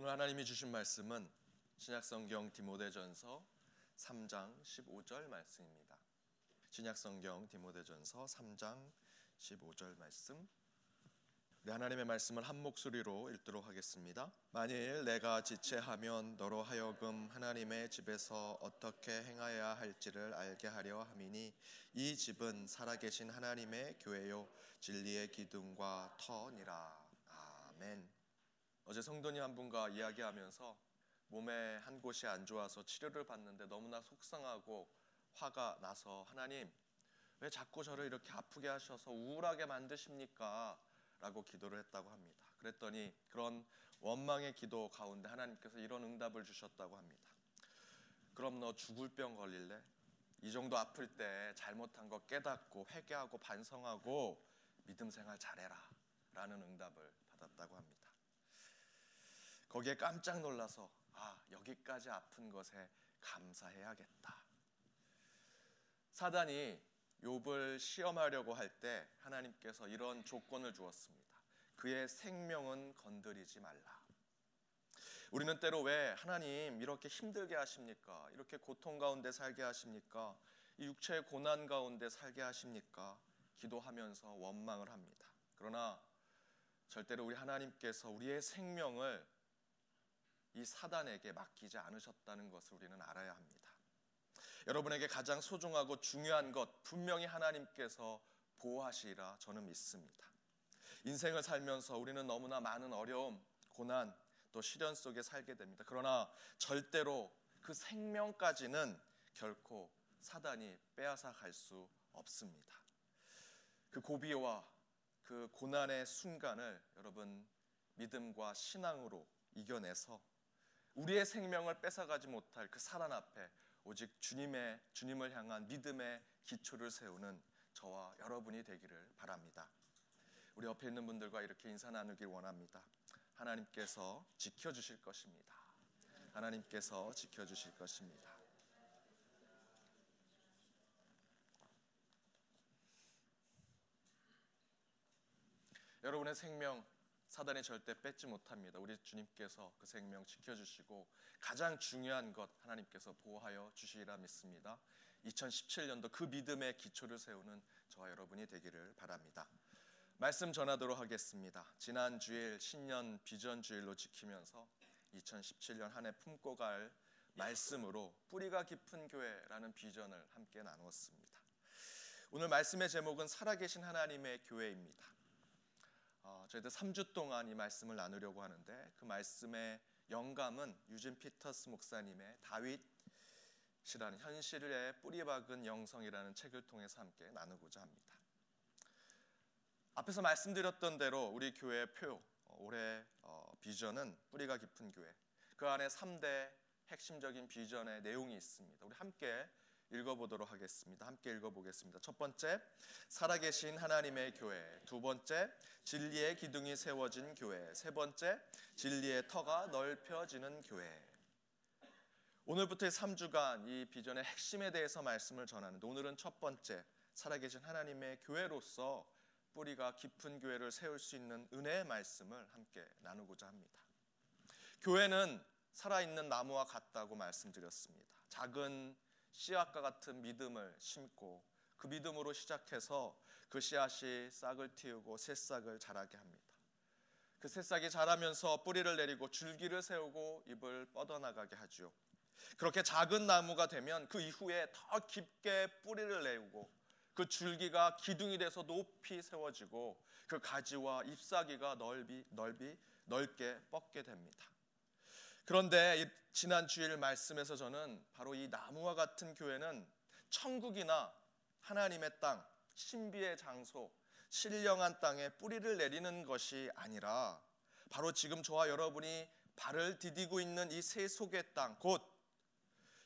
오늘 하나님이 주신 말씀은 신약성경 디모데전서 3장 15절 말씀입니다. 신약성경 디모데전서 3장 15절 말씀. 우리 하나님의 말씀을 한 목소리로 읽도록 하겠습니다. 만일 내가 지체하면 너로 하여금 하나님의 집에서 어떻게 행하여야 할지를 알게 하려 함이니 이 집은 살아계신 하나님의 교회요 진리의 기둥과 터니라. 아멘. 어제 성도님 한 분과 이야기하면서 몸에 한 곳이 안 좋아서 치료를 받는데 너무나 속상하고 화가 나서 하나님 왜 자꾸 저를 이렇게 아프게 하셔서 우울하게 만드십니까? 라고 기도를 했다고 합니다. 그랬더니 그런 원망의 기도 가운데 하나님께서 이런 응답을 주셨다고 합니다. 그럼 너 죽을 병 걸릴래? 이 정도 아플 때 잘못한 거 깨닫고 회개하고 반성하고 믿음 생활 잘해라 라는 응답을 받았다고 합니다. 거기에 깜짝 놀라서 아, 여기까지 아픈 것에 감사해야겠다. 사단이 욥을 시험하려고 할 때 하나님께서 이런 조건을 주었습니다. 그의 생명은 건드리지 말라. 우리는 때로 왜 하나님 이렇게 힘들게 하십니까? 이렇게 고통 가운데 살게 하십니까? 이 육체의 고난 가운데 살게 하십니까? 기도하면서 원망을 합니다. 그러나 절대로 우리 하나님께서 우리의 생명을 이 사단에게 맡기지 않으셨다는 것을 우리는 알아야 합니다. 여러분에게 가장 소중하고 중요한 것 분명히 하나님께서 보호하시리라 저는 믿습니다. 인생을 살면서 우리는 너무나 많은 어려움, 고난, 또 시련 속에 살게 됩니다. 그러나 절대로 그 생명까지는 결코 사단이 빼앗아 갈 수 없습니다. 그 고비와 그 고난의 순간을 여러분 믿음과 신앙으로 이겨내서 우리의 생명을 뺏어가지 못할 그 사단 앞에 오직 주님의 주님을 향한 믿음의 기초를 세우는 저와 여러분이 되기를 바랍니다. 우리 옆에 있는 분들과 이렇게 인사 나누길 원합니다. 하나님께서 지켜 주실 것입니다. 하나님께서 지켜 주실 것입니다. 여러분의 생명 사단이 절대 뺏지 못합니다. 우리 주님께서 그 생명 지켜주시고 가장 중요한 것 하나님께서 보호하여 주시리라 믿습니다. 2017년도 그 믿음의 기초를 세우는 저와 여러분이 되기를 바랍니다. 말씀 전하도록 하겠습니다. 지난 주일 신년 비전 주일로 지키면서 2017년 한 해 품고 갈 말씀으로 뿌리가 깊은 교회라는 비전을 함께 나누었습니다. 오늘 말씀의 제목은 살아계신 하나님의 교회입니다. 어, 저희들 3주 동안 이 말씀을 나누려고 하는데 그 말씀의 영감은 유진 피터스 목사님의 다윗이라는 현실의 뿌리 박은 영성이라는 책을 통해서 함께 나누고자 합니다. 앞에서 말씀드렸던 대로 우리 교회의 표 어, 올해 어, 비전은 뿌리가 깊은 교회. 그 안에 3대 핵심적인 비전의 내용이 있습니다. 우리 함께 읽어보도록 하겠습니다. 함께 읽어보겠습니다. 첫 번째, 살아계신 하나님의 교회. 두 번째, 진리의 기둥이 세워진 교회. 세 번째, 진리의 터가 넓혀지는 교회. 오늘부터의 3주간 이 비전의 핵심에 대해서 말씀을 전하는데 오늘은 첫 번째, 살아계신 하나님의 교회로서 뿌리가 깊은 교회를 세울 수 있는 은혜의 말씀을 함께 나누고자 합니다. 교회는 살아있는 나무와 같다고 말씀드렸습니다. 작은 씨앗과 같은 믿음을 심고 그 믿음으로 시작해서 그 씨앗이 싹을 틔우고 새싹을 자라게 합니다. 그 새싹이 자라면서 뿌리를 내리고 줄기를 세우고 잎을 뻗어나가게 하죠. 그렇게 작은 나무가 되면 그 이후에 더 깊게 뿌리를 내고 그 줄기가 기둥이 돼서 높이 세워지고 그 가지와 잎사귀가 넓이 넓이 넓게 뻗게 됩니다. 그런데 지난 주일 말씀에서 저는 바로 이 나무와 같은 교회는 천국이나 하나님의 땅, 신비의 장소, 신령한 땅에 뿌리를 내리는 것이 아니라 바로 지금 저와 여러분이 발을 디디고 있는 이 세 속의 땅, 곧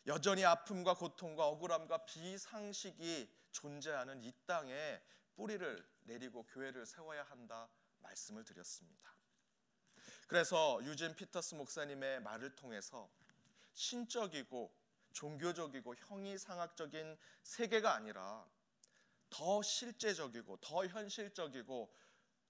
여전히 아픔과 고통과 억울함과 비상식이 존재하는 이 땅에 뿌리를 내리고 교회를 세워야 한다 말씀을 드렸습니다. 그래서 유진 피터스 목사님의 말을 통해서 신적이고 종교적이고 형이상학적인 세계가 아니라 더 실제적이고 더 현실적이고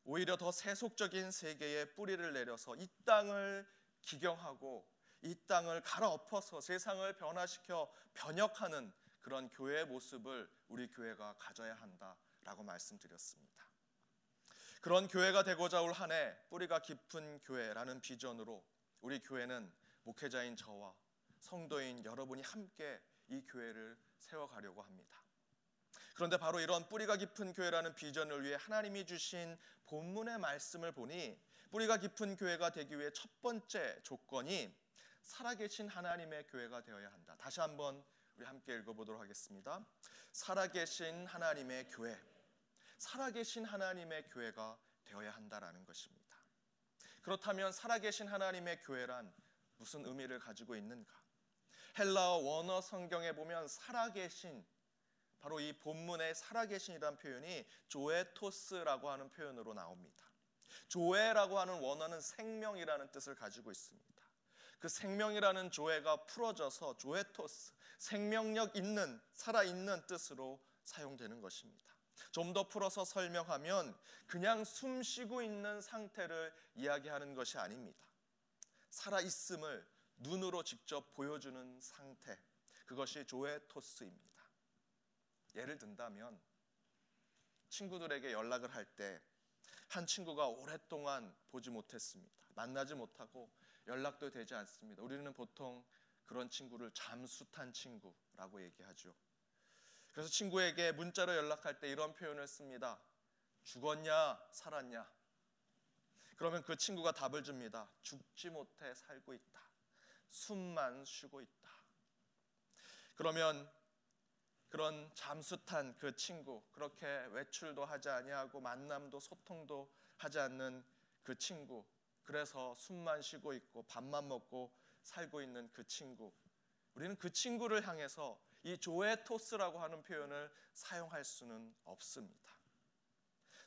오히려 더 세속적인 세계에 뿌리를 내려서 이 땅을 기경하고 이 땅을 갈아엎어서 세상을 변화시켜 변혁하는 그런 교회의 모습을 우리 교회가 가져야 한다라고 말씀드렸습니다. 그런 교회가 되고자 올 한 해 뿌리가 깊은 교회라는 비전으로 우리 교회는 목회자인 저와 성도인 여러분이 함께 이 교회를 세워가려고 합니다. 그런데 바로 이런 뿌리가 깊은 교회라는 비전을 위해 하나님이 주신 본문의 말씀을 보니 뿌리가 깊은 교회가 되기 위해 첫 번째 조건이 살아계신 하나님의 교회가 되어야 한다. 다시 한번 우리 함께 읽어보도록 하겠습니다. 살아계신 하나님의 교회, 살아계신 하나님의 교회가 되어야 한다라는 것입니다. 그렇다면 살아계신 하나님의 교회란 무슨 의미를 가지고 있는가? 헬라어 원어 성경에 보면 살아계신 바로 이 본문의 살아계신이란 표현이 조에토스라고 하는 표현으로 나옵니다. 조에라고 하는 원어는 생명이라는 뜻을 가지고 있습니다. 그 생명이라는 조에가 풀어져서 조에토스, 생명력 있는, 살아있는 뜻으로 사용되는 것입니다. 좀 더 풀어서 설명하면 그냥 숨 쉬고 있는 상태를 이야기하는 것이 아닙니다. 살아있음을 눈으로 직접 보여주는 상태, 그것이 조에토스입니다. 예를 든다면 친구들에게 연락을 할 때 한 친구가 오랫동안 보지 못했습니다. 만나지 못하고 연락도 되지 않습니다. 우리는 보통 그런 친구를 잠수탄 친구라고 얘기하죠. 그래서 친구에게 문자로 연락할 때 이런 표현을 씁니다. 죽었냐, 살았냐? 그러면 그 친구가 답을 줍니다. 죽지 못해 살고 있다. 숨만 쉬고 있다. 그러면 그런 잠수탄 그 친구, 그렇게 외출도 하지 아니하고 만남도 소통도 하지 않는 그 친구, 그래서 숨만 쉬고 있고 밥만 먹고 살고 있는 그 친구. 우리는 그 친구를 향해서 이 조에토스라고 하는 표현을 사용할 수는 없습니다.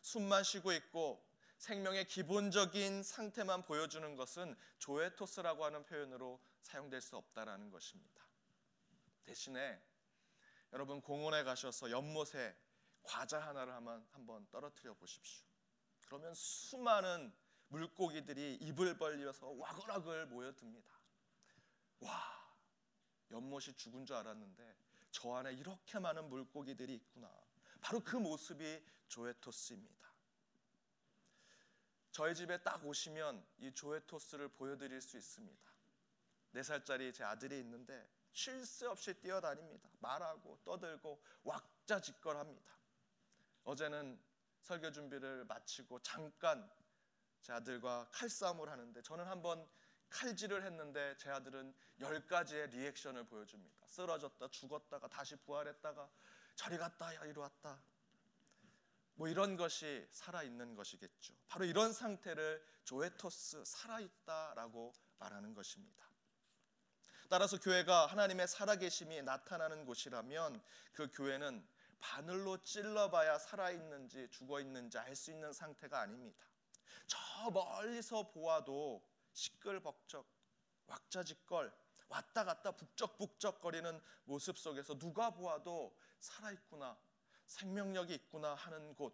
숨만 쉬고 있고 생명의 기본적인 상태만 보여주는 것은 조에토스라고 하는 표현으로 사용될 수 없다라는 것입니다. 대신에 여러분 공원에 가셔서 연못에 과자 하나를 한번 떨어뜨려 보십시오. 그러면 수많은 물고기들이 입을 벌려서 와글와글 모여듭니다. 와, 연못이 죽은 줄 알았는데 저 안에 이렇게 많은 물고기들이 있구나. 바로 그 모습이 조에토스입니다. 저희 집에 딱 오시면 이 조에토스를 보여드릴 수 있습니다. 네 살짜리 제 아들이 있는데 쉴 새 없이 뛰어다닙니다. 말하고 떠들고 왁자지껄합니다. 어제는 설교 준비를 마치고 잠깐 제 아들과 칼싸움을 하는데 저는 한번 칼질을 했는데 제 아들은 열 가지의 리액션을 보여줍니다. 쓰러졌다, 죽었다가 다시 부활했다가 저리 갔다, 야 이리 왔다. 뭐 이런 것이 살아 있는 것이겠죠. 바로 이런 상태를 조에토스 살아 있다라고 말하는 것입니다. 따라서 교회가 하나님의 살아계심이 나타나는 곳이라면 그 교회는 바늘로 찔러봐야 살아있는지 죽어있는지 알 수 있는 상태가 아닙니다. 저 멀리서 보아도 시끌벅적 왁자지껄 왔다 갔다 북적북적거리는 모습 속에서 누가 보아도 살아있구나 생명력이 있구나 하는 곳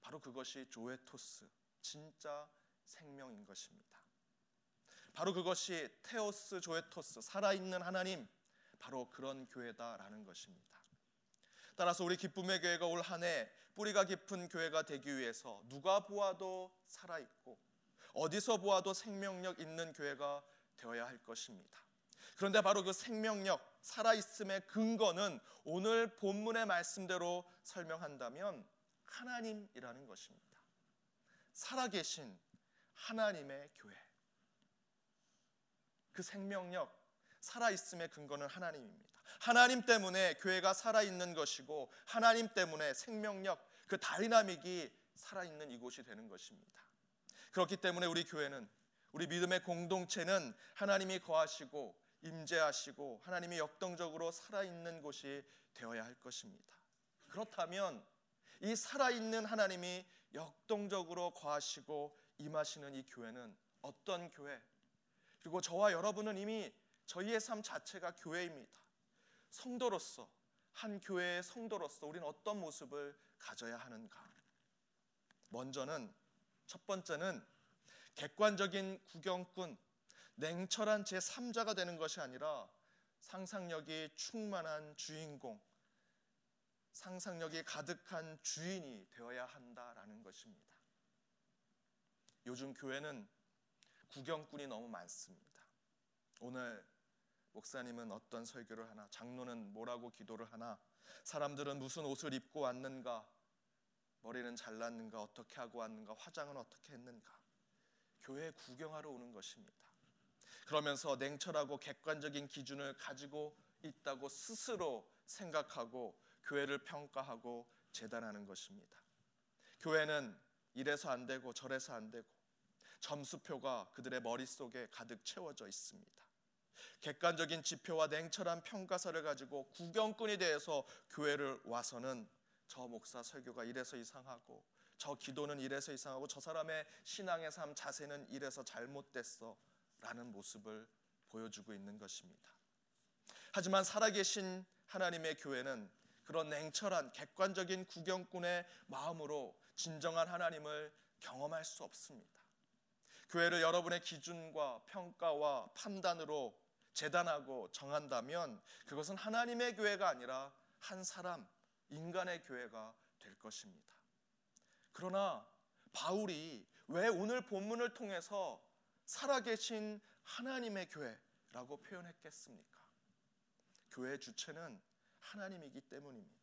바로 그것이 조에토스 진짜 생명인 것입니다. 바로 그것이 테오스 조에토스 살아있는 하나님 바로 그런 교회다라는 것입니다. 따라서 우리 기쁨의 교회가 올 한 해 뿌리가 깊은 교회가 되기 위해서 누가 보아도 살아 있고 어디서 보아도 생명력 있는 교회가 되어야 할 것입니다. 그런데 바로 그 생명력, 살아 있음의 근거는 오늘 본문의 말씀대로 설명한다면 하나님이라는 것입니다. 살아계신 하나님의 교회. 그 생명력, 살아있음의 근거는 하나님입니다. 하나님 때문에 교회가 살아있는 것이고 하나님 때문에 생명력, 그 다이나믹이 살아있는 이곳이 되는 것입니다. 그렇기 때문에 우리 교회는 우리 믿음의 공동체는 하나님이 거하시고 임재하시고 하나님이 역동적으로 살아있는 곳이 되어야 할 것입니다. 그렇다면 이 살아있는 하나님이 역동적으로 거하시고 임하시는 이 교회는 어떤 교회? 그리고 저와 여러분은 이미 저희의 삶 자체가 교회입니다. 성도로서 한 교회의 성도로서 우리는 어떤 모습을 가져야 하는가? 먼저는 첫 번째는 객관적인 구경꾼, 냉철한 제3자가 되는 것이 아니라 상상력이 충만한 주인공, 상상력이 가득한 주인이 되어야 한다라는 것입니다. 요즘 교회는 구경꾼이 너무 많습니다. 오늘 목사님은 어떤 설교를 하나, 장로는 뭐라고 기도를 하나, 사람들은 무슨 옷을 입고 왔는가, 머리는 잘랐는가, 어떻게 하고 왔는가, 화장은 어떻게 했는가. 교회 구경하러 오는 것입니다. 그러면서 냉철하고 객관적인 기준을 가지고 있다고 스스로 생각하고 교회를 평가하고 재단하는 것입니다. 교회는 이래서 안 되고 저래서 안 되고 점수표가 그들의 머릿속에 가득 채워져 있습니다. 객관적인 지표와 냉철한 평가서를 가지고 구경꾼이 되어서 교회를 와서는 저 목사 설교가 이래서 이상하고 저 기도는 이래서 이상하고 저 사람의 신앙의 삶 자세는 이래서 잘못됐어 라는 모습을 보여주고 있는 것입니다. 하지만 살아계신 하나님의 교회는 그런 냉철한 객관적인 구경꾼의 마음으로 진정한 하나님을 경험할 수 없습니다. 교회를 여러분의 기준과 평가와 판단으로 재단하고 정한다면 그것은 하나님의 교회가 아니라 한 사람, 인간의 교회가 될 것입니다. 그러나 바울이 왜 오늘 본문을 통해서 살아계신 하나님의 교회라고 표현했겠습니까? 교회 주체는 하나님이기 때문입니다.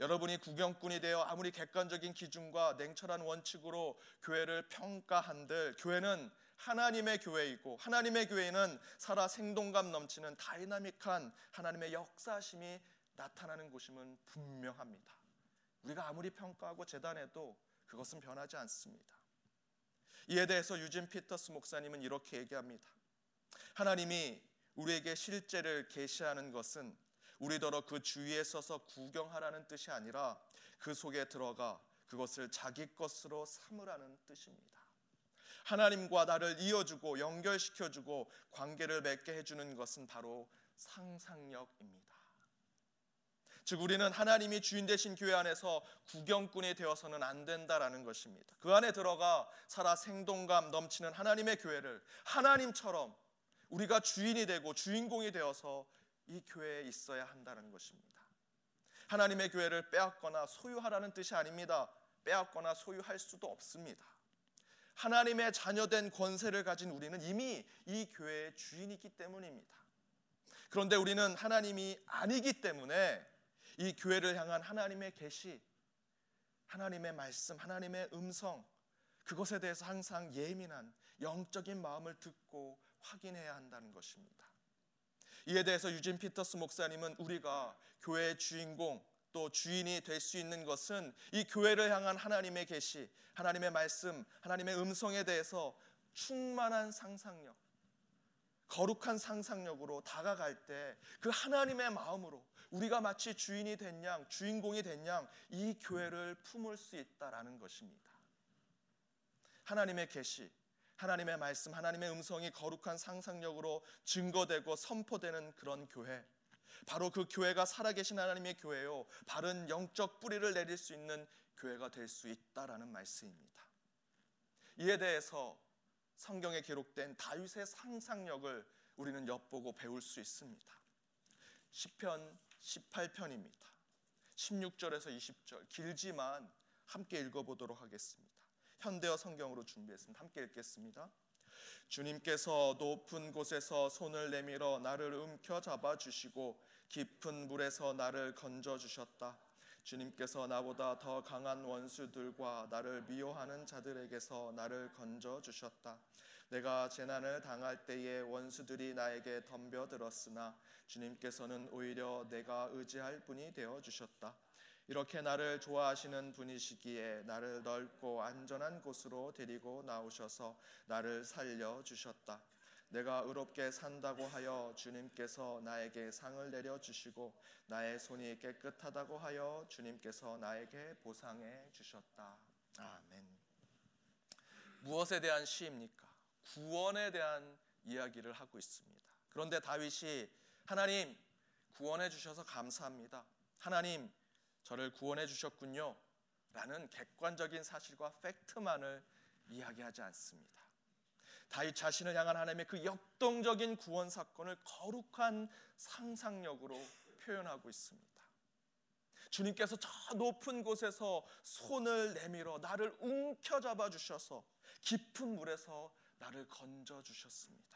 여러분이 구경꾼이 되어 아무리 객관적인 기준과 냉철한 원칙으로 교회를 평가한들 교회는 하나님의 교회이고 하나님의 교회는 살아 생동감 넘치는 다이나믹한 하나님의 역사하심이 나타나는 곳임은 분명합니다. 우리가 아무리 평가하고 재단해도 그것은 변하지 않습니다. 이에 대해서 유진 피터슨 목사님은 이렇게 얘기합니다. 하나님이 우리에게 실제를 계시하는 것은 우리더러 그 주위에 서서 구경하라는 뜻이 아니라 그 속에 들어가 그것을 자기 것으로 삼으라는 뜻입니다. 하나님과 나를 이어주고 연결시켜주고 관계를 맺게 해주는 것은 바로 상상력입니다. 즉 우리는 하나님이 주인 되신 교회 안에서 구경꾼이 되어서는 안 된다라는 것입니다. 그 안에 들어가 살아 생동감 넘치는 하나님의 교회를 하나님처럼 우리가 주인이 되고 주인공이 되어서 이 교회에 있어야 한다는 것입니다. 하나님의 교회를 빼앗거나 소유하라는 뜻이 아닙니다. 빼앗거나 소유할 수도 없습니다. 하나님의 자녀된 권세를 가진 우리는 이미 이 교회의 주인이기 때문입니다. 그런데 우리는 하나님이 아니기 때문에 이 교회를 향한 하나님의 계시, 하나님의 말씀, 하나님의 음성 그것에 대해서 항상 예민한 영적인 마음을 듣고 확인해야 한다는 것입니다. 이에 대해서 유진 피터스 목사님은 우리가 교회의 주인공 또 주인이 될 수 있는 것은 이 교회를 향한 하나님의 계시, 하나님의 말씀, 하나님의 음성에 대해서 충만한 상상력, 거룩한 상상력으로 다가갈 때 그 하나님의 마음으로 우리가 마치 주인이 된 양, 주인공이 된 양 이 교회를 품을 수 있다라는 것입니다. 하나님의 계시, 하나님의 말씀, 하나님의 음성이 거룩한 상상력으로 증거되고 선포되는 그런 교회. 바로 그 교회가 살아계신 하나님의 교회요. 바른 영적 뿌리를 내릴 수 있는 교회가 될 수 있다라는 말씀입니다. 이에 대해서 성경에 기록된 다윗의 상상력을 우리는 엿보고 배울 수 있습니다. 시편 18편입니다. 16절에서 20절 길지만 함께 읽어보도록 하겠습니다. 현대어 성경으로 준비했습니다. 함께 읽겠습니다. 주님께서 높은 곳에서 손을 내밀어 나를 움켜 잡아 주시고 깊은 물에서 나를 건져 주셨다. 주님께서 나보다 더 강한 원수들과 나를 미워하는 자들에게서 나를 건져 주셨다. 내가 재난을 당할 때에 원수들이 나에게 덤벼들었으나 주님께서는 오히려 내가 의지할 분이 되어 주셨다. 이렇게 나를 좋아하시는 분이시기에 나를 넓고 안전한 곳으로 데리고 나오셔서 나를 살려 주셨다. 내가 의롭게 산다고 하여 주님께서 나에게 상을 내려 주시고 나의 손이 깨끗하다고 하여 주님께서 나에게 보상해 주셨다. 아멘. 무엇에 대한 시입니까? 구원에 대한 이야기를 하고 있습니다. 그런데 다윗이 하나님 구원해 주셔서 감사합니다. 하나님 저를 구원해 주셨군요. 라는 객관적인 사실과 팩트만을 이야기하지 않습니다. 다윗 자신을 향한 하나님의 그 역동적인 구원 사건을 거룩한 상상력으로 표현하고 있습니다. 주님께서 저 높은 곳에서 손을 내밀어 나를 움켜잡아 주셔서 깊은 물에서 나를 건져 주셨습니다.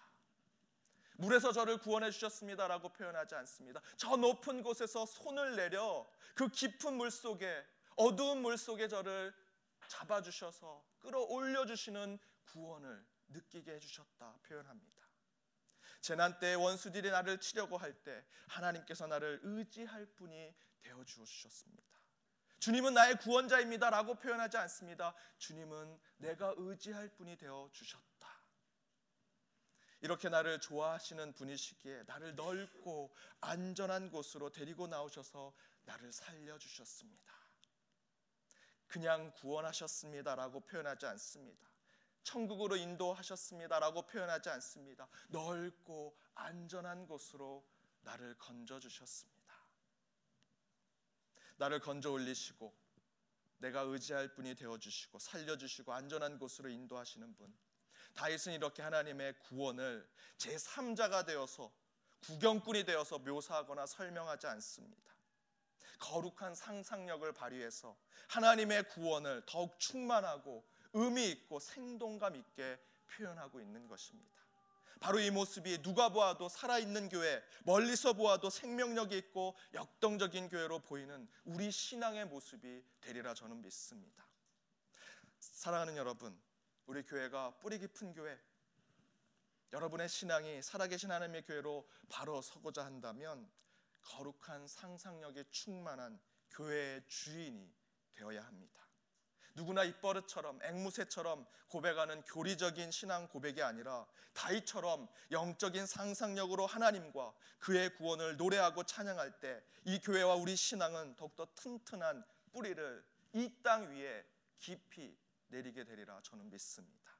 물에서 저를 구원해 주셨습니다라고 표현하지 않습니다. 저 높은 곳에서 손을 내려 그 깊은 물 속에 어두운 물 속에 저를 잡아 주셔서 끌어올려 주시는 구원을 느끼게 해 주셨다 표현합니다. 재난 때 원수들이 나를 치려고 할 때 하나님께서 나를 의지할 분이 되어 주셨습니다. 주님은 나의 구원자입니다라고 표현하지 않습니다. 주님은 내가 의지할 분이 되어 주셨다. 이렇게 나를 좋아하시는 분이시기에 나를 넓고 안전한 곳으로 데리고 나오셔서 나를 살려 주셨습니다. 그냥 구원하셨습니다라고 표현하지 않습니다. 천국으로 인도하셨습니다라고 표현하지 않습니다. 넓고 안전한 곳으로 나를 건져 주셨습니다. 나를 건져 올리시고 내가 의지할 분이 되어 주시고 살려 주시고 안전한 곳으로 인도하시는 분. 다윗은 이렇게 하나님의 구원을 제3자가 되어서 구경꾼이 되어서 묘사하거나 설명하지 않습니다. 거룩한 상상력을 발휘해서 하나님의 구원을 더욱 충만하고 의미 있고 생동감 있게 표현하고 있는 것입니다. 바로 이 모습이 누가 보아도 살아있는 교회, 멀리서 보아도 생명력이 있고 역동적인 교회로 보이는 우리 신앙의 모습이 되리라 저는 믿습니다. 사랑하는 여러분, 우리 교회가 뿌리 깊은 교회, 여러분의 신앙이 살아계신 하나님의 교회로 바로 서고자 한다면 거룩한 상상력에 충만한 교회의 주인이 되어야 합니다. 누구나 입버릇처럼 앵무새처럼 고백하는 교리적인 신앙 고백이 아니라 다이처럼 영적인 상상력으로 하나님과 그의 구원을 노래하고 찬양할 때 이 교회와 우리 신앙은 더욱더 튼튼한 뿌리를 이 땅 위에 깊이 내리게 되리라 저는 믿습니다.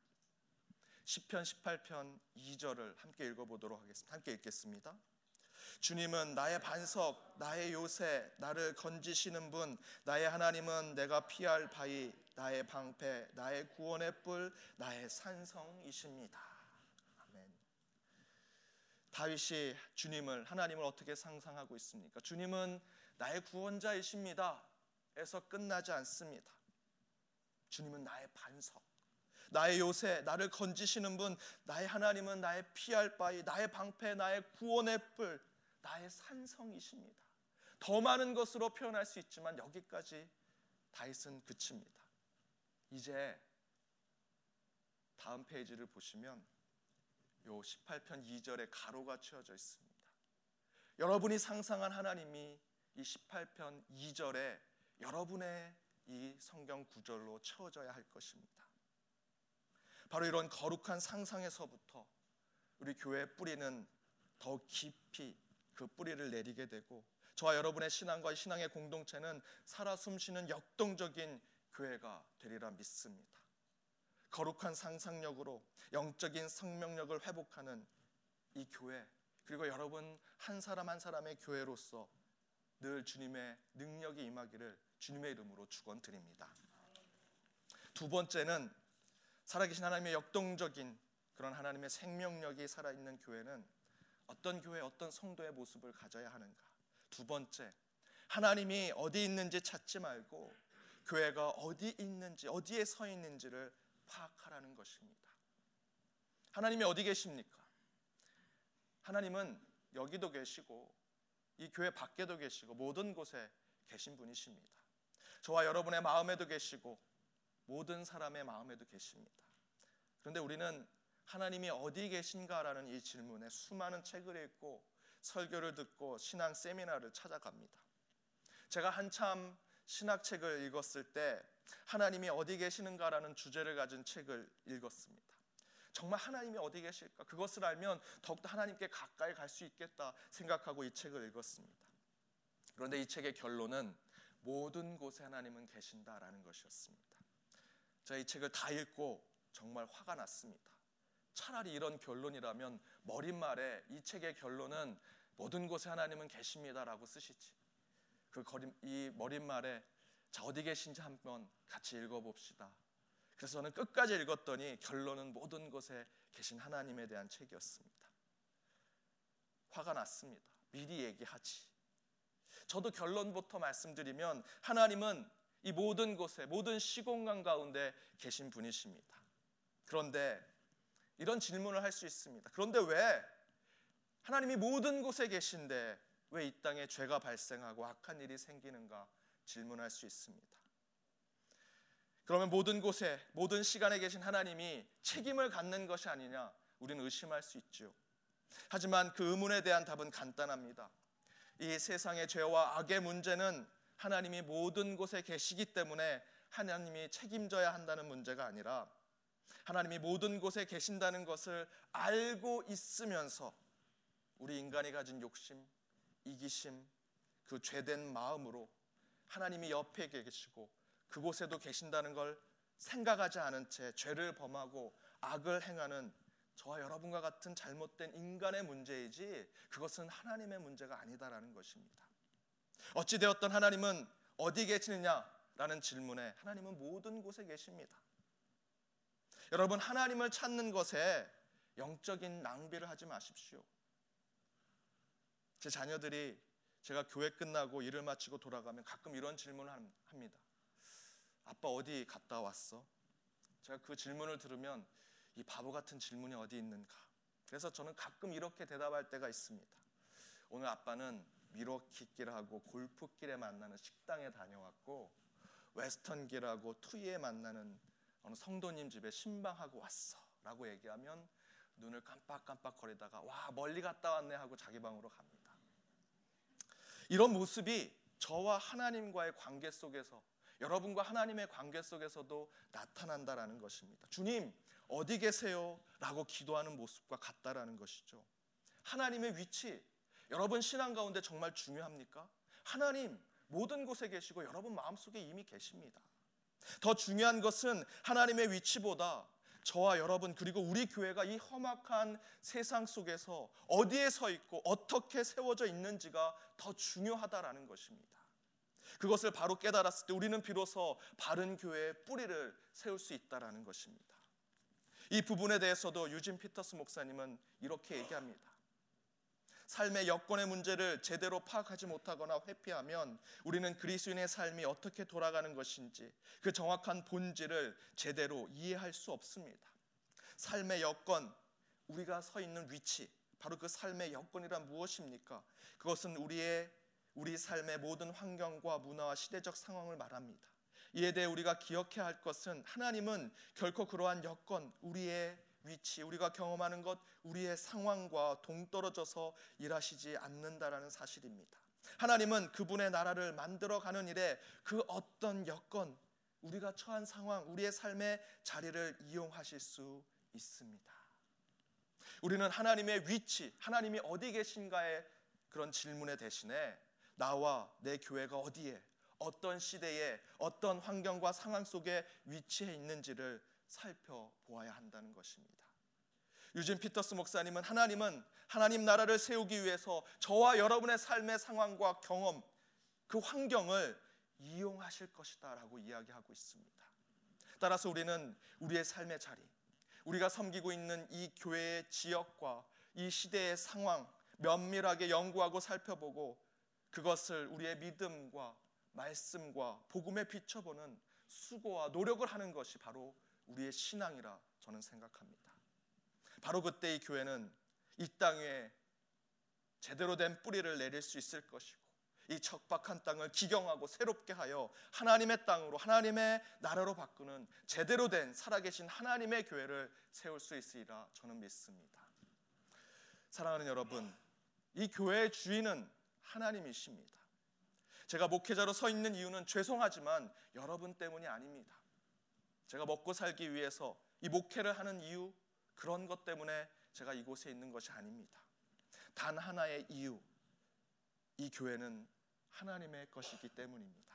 10편 18편 2절을 함께 읽어보도록 하겠습니다. 함께 읽겠습니다. 주님은 나의 반석, 나의 요새, 나를 건지시는 분, 나의 하나님은 내가 피할 바위, 나의 방패, 나의 구원의 뿔, 나의 산성이십니다. 아멘. 다윗이 주님을 하나님을 어떻게 상상하고 있습니까? 주님은 나의 구원자이십니다. 에서 끝나지 않습니다. 주님은 나의 반석, 나의 요새, 나를 건지시는 분, 나의 하나님은 나의 피할 바위, 나의 방패, 나의 구원의 뿔, 나의 산성이십니다. 더 많은 것으로 표현할 수 있지만 여기까지 다윗은 그칩니다. 이제 다음 페이지를 보시면 요 18편 2절에 가로가 치어져 있습니다. 여러분이 상상한 하나님이 이 18편 2절에 여러분의 이 성경 구절로 채워져야 할 것입니다. 바로 이런 거룩한 상상에서부터 우리 교회의 뿌리는 더 깊이 그 뿌리를 내리게 되고 저와 여러분의 신앙과 신앙의 공동체는 살아 숨쉬는 역동적인 교회가 되리라 믿습니다. 거룩한 상상력으로 영적인 생명력을 회복하는 이 교회 그리고 여러분 한 사람 한 사람의 교회로서 늘 주님의 능력이 임하기를 주님의 이름으로 축원드립니다. 두 번째는 살아계신 하나님의 역동적인 그런 하나님의 생명력이 살아있는 교회는 어떤 교회 어떤 성도의 모습을 가져야 하는가? 두 번째 하나님이 어디 있는지 찾지 말고 교회가 어디 있는지 어디에 서 있는지를 파악하라는 것입니다. 하나님이 어디 계십니까? 하나님은 여기도 계시고 이 교회 밖에도 계시고 모든 곳에 계신 분이십니다. 저와 여러분의 마음에도 계시고 모든 사람의 마음에도 계십니다. 그런데 우리는 하나님이 어디 계신가라는 이 질문에 수많은 책을 읽고 설교를 듣고 신앙 세미나를 찾아갑니다. 제가 한참 신학책을 읽었을 때 하나님이 어디 계시는가라는 주제를 가진 책을 읽었습니다. 정말 하나님이 어디 계실까? 그것을 알면 더욱더 하나님께 가까이 갈 수 있겠다 생각하고 이 책을 읽었습니다. 그런데 이 책의 결론은 모든 곳에 하나님은 계신다라는 것이었습니다. 제가 이 책을 다 읽고 정말 화가 났습니다. 차라리 이런 결론이라면 머릿말에 이 책의 결론은 모든 곳에 하나님은 계십니다라고 쓰시지. 그 거리, 이 머릿말에 자 어디 계신지 한번 같이 읽어봅시다. 그래서 저는 끝까지 읽었더니 결론은 모든 곳에 계신 하나님에 대한 책이었습니다. 화가 났습니다. 미리 얘기하지. 저도 결론부터 말씀드리면 하나님은 이 모든 곳에 모든 시공간 가운데 계신 분이십니다. 그런데 이런 질문을 할 수 있습니다. 그런데 왜 하나님이 모든 곳에 계신데 왜 이 땅에 죄가 발생하고 악한 일이 생기는가 질문할 수 있습니다. 그러면 모든 곳에 모든 시간에 계신 하나님이 책임을 갖는 것이 아니냐 우리는 의심할 수 있죠. 하지만 그 의문에 대한 답은 간단합니다. 이 세상의 죄와 악의 문제는 하나님이 모든 곳에 계시기 때문에 하나님이 책임져야 한다는 문제가 아니라 하나님이 모든 곳에 계신다는 것을 알고 있으면서 우리 인간이 가진 욕심, 이기심, 그 죄된 마음으로 하나님이 옆에 계시고 그곳에도 계신다는 걸 생각하지 않은 채 죄를 범하고 악을 행하는 저와 여러분과 같은 잘못된 인간의 문제이지 그것은 하나님의 문제가 아니다라는 것입니다. 어찌 되었던 하나님은 어디 계시느냐라는 질문에 하나님은 모든 곳에 계십니다. 여러분 하나님을 찾는 것에 영적인 낭비를 하지 마십시오. 제 자녀들이 제가 교회 끝나고 일을 마치고 돌아가면 가끔 이런 질문을 합니다. 아빠 어디 갔다 왔어? 제가 그 질문을 들으면 이 바보 같은 질문이 어디 있는가? 그래서 저는 가끔 이렇게 대답할 때가 있습니다. 오늘 아빠는 미러키길하고 골프길에 만나는 식당에 다녀왔고 웨스턴길하고 투이에 만나는 어느 성도님 집에 신방하고 왔어라고 얘기하면 눈을 깜빡깜빡 거리다가 와 멀리 갔다 왔네 하고 자기 방으로 갑니다. 이런 모습이 저와 하나님과의 관계 속에서 여러분과 하나님의 관계 속에서도 나타난다라는 것입니다. 주님, 어디 계세요? 라고 기도하는 모습과 같다라는 것이죠. 하나님의 위치, 여러분 신앙 가운데 정말 중요합니까? 하나님, 모든 곳에 계시고 여러분 마음속에 이미 계십니다. 더 중요한 것은 하나님의 위치보다 저와 여러분 그리고 우리 교회가 이 험악한 세상 속에서 어디에 서 있고 어떻게 세워져 있는지가 더 중요하다라는 것입니다. 그것을 바로 깨달았을 때 우리는 비로소 바른 교회의 뿌리를 세울 수 있다라는 것입니다. 이 부분에 대해서도 유진 피터스 목사님은 이렇게 얘기합니다. 삶의 여건의 문제를 제대로 파악하지 못하거나 회피하면 우리는 그리스인의 삶이 어떻게 돌아가는 것인지 그 정확한 본질을 제대로 이해할 수 없습니다. 삶의 여건, 우리가 서 있는 위치, 바로 그 삶의 여건이란 무엇입니까? 그것은 우리의 우리 삶의 모든 환경과 문화와 시대적 상황을 말합니다. 이에 대해 우리가 기억해야 할 것은 하나님은 결코 그러한 여건, 우리의 위치, 우리가 경험하는 것, 우리의 상황과 동떨어져서 일하시지 않는다라는 사실입니다. 하나님은 그분의 나라를 만들어 가는 일에 그 어떤 여건, 우리가 처한 상황, 우리의 삶의 자리를 이용하실 수 있습니다. 우리는 하나님의 위치, 하나님이 어디 계신가의 그런 질문에 대신에 나와 내 교회가 어디에, 어떤 시대에, 어떤 환경과 상황 속에 위치해 있는지를 살펴보아야 한다는 것입니다. 유진 피터스 목사님은 하나님은 하나님 나라를 세우기 위해서 저와 여러분의 삶의 상황과 경험, 그 환경을 이용하실 것이다라고 이야기하고 있습니다. 따라서 우리는 우리의 삶의 자리, 우리가 섬기고 있는 이 교회의 지역과 이 시대의 상황 면밀하게 연구하고 살펴보고 그것을 우리의 믿음과 말씀과 복음에 비춰보는 수고와 노력을 하는 것이 바로 우리의 신앙이라 저는 생각합니다. 바로 그때 이 교회는 이 땅에 제대로 된 뿌리를 내릴 수 있을 것이고 이 척박한 땅을 기경하고 새롭게 하여 하나님의 땅으로 하나님의 나라로 바꾸는 제대로 된 살아계신 하나님의 교회를 세울 수 있으리라 저는 믿습니다. 사랑하는 여러분, 이 교회의 주인은 하나님이십니다. 제가 목회자로 서 있는 이유는 죄송하지만 여러분 때문이 아닙니다. 제가 먹고 살기 위해서 이 목회를 하는 이유 그런 것 때문에 제가 이곳에 있는 것이 아닙니다. 단 하나의 이유. 이 교회는 하나님의 것이기 때문입니다.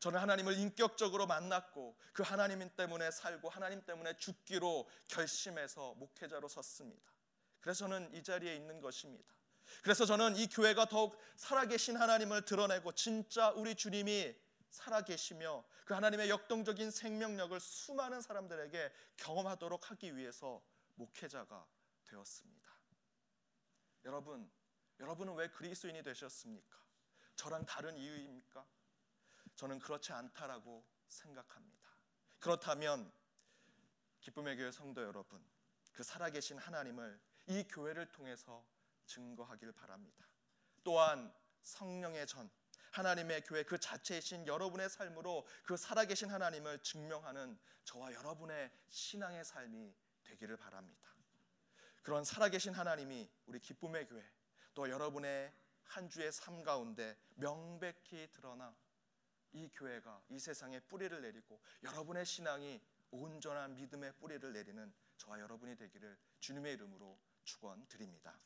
저는 하나님을 인격적으로 만났고 그 하나님 때문에 살고 하나님 때문에 죽기로 결심해서 목회자로 섰습니다. 그래서 저는 이 자리에 있는 것입니다. 그래서 저는 이 교회가 더욱 살아계신 하나님을 드러내고 진짜 우리 주님이 살아계시며 그 하나님의 역동적인 생명력을 수많은 사람들에게 경험하도록 하기 위해서 목회자가 되었습니다. 여러분, 여러분은 왜 그리스도인이 되셨습니까? 저랑 다른 이유입니까? 저는 그렇지 않다라고 생각합니다. 그렇다면 기쁨의 교회 성도 여러분, 그 살아계신 하나님을 이 교회를 통해서 증거하길 바랍니다. 또한 성령의 전 하나님의 교회 그 자체이신 여러분의 삶으로 그 살아계신 하나님을 증명하는 저와 여러분의 신앙의 삶이 되기를 바랍니다. 그런 살아계신 하나님이 우리 기쁨의 교회 또 여러분의 한 주의 삶 가운데 명백히 드러나 이 교회가 이 세상에 뿌리를 내리고 여러분의 신앙이 온전한 믿음의 뿌리를 내리는 저와 여러분이 되기를 주님의 이름으로 축원드립니다.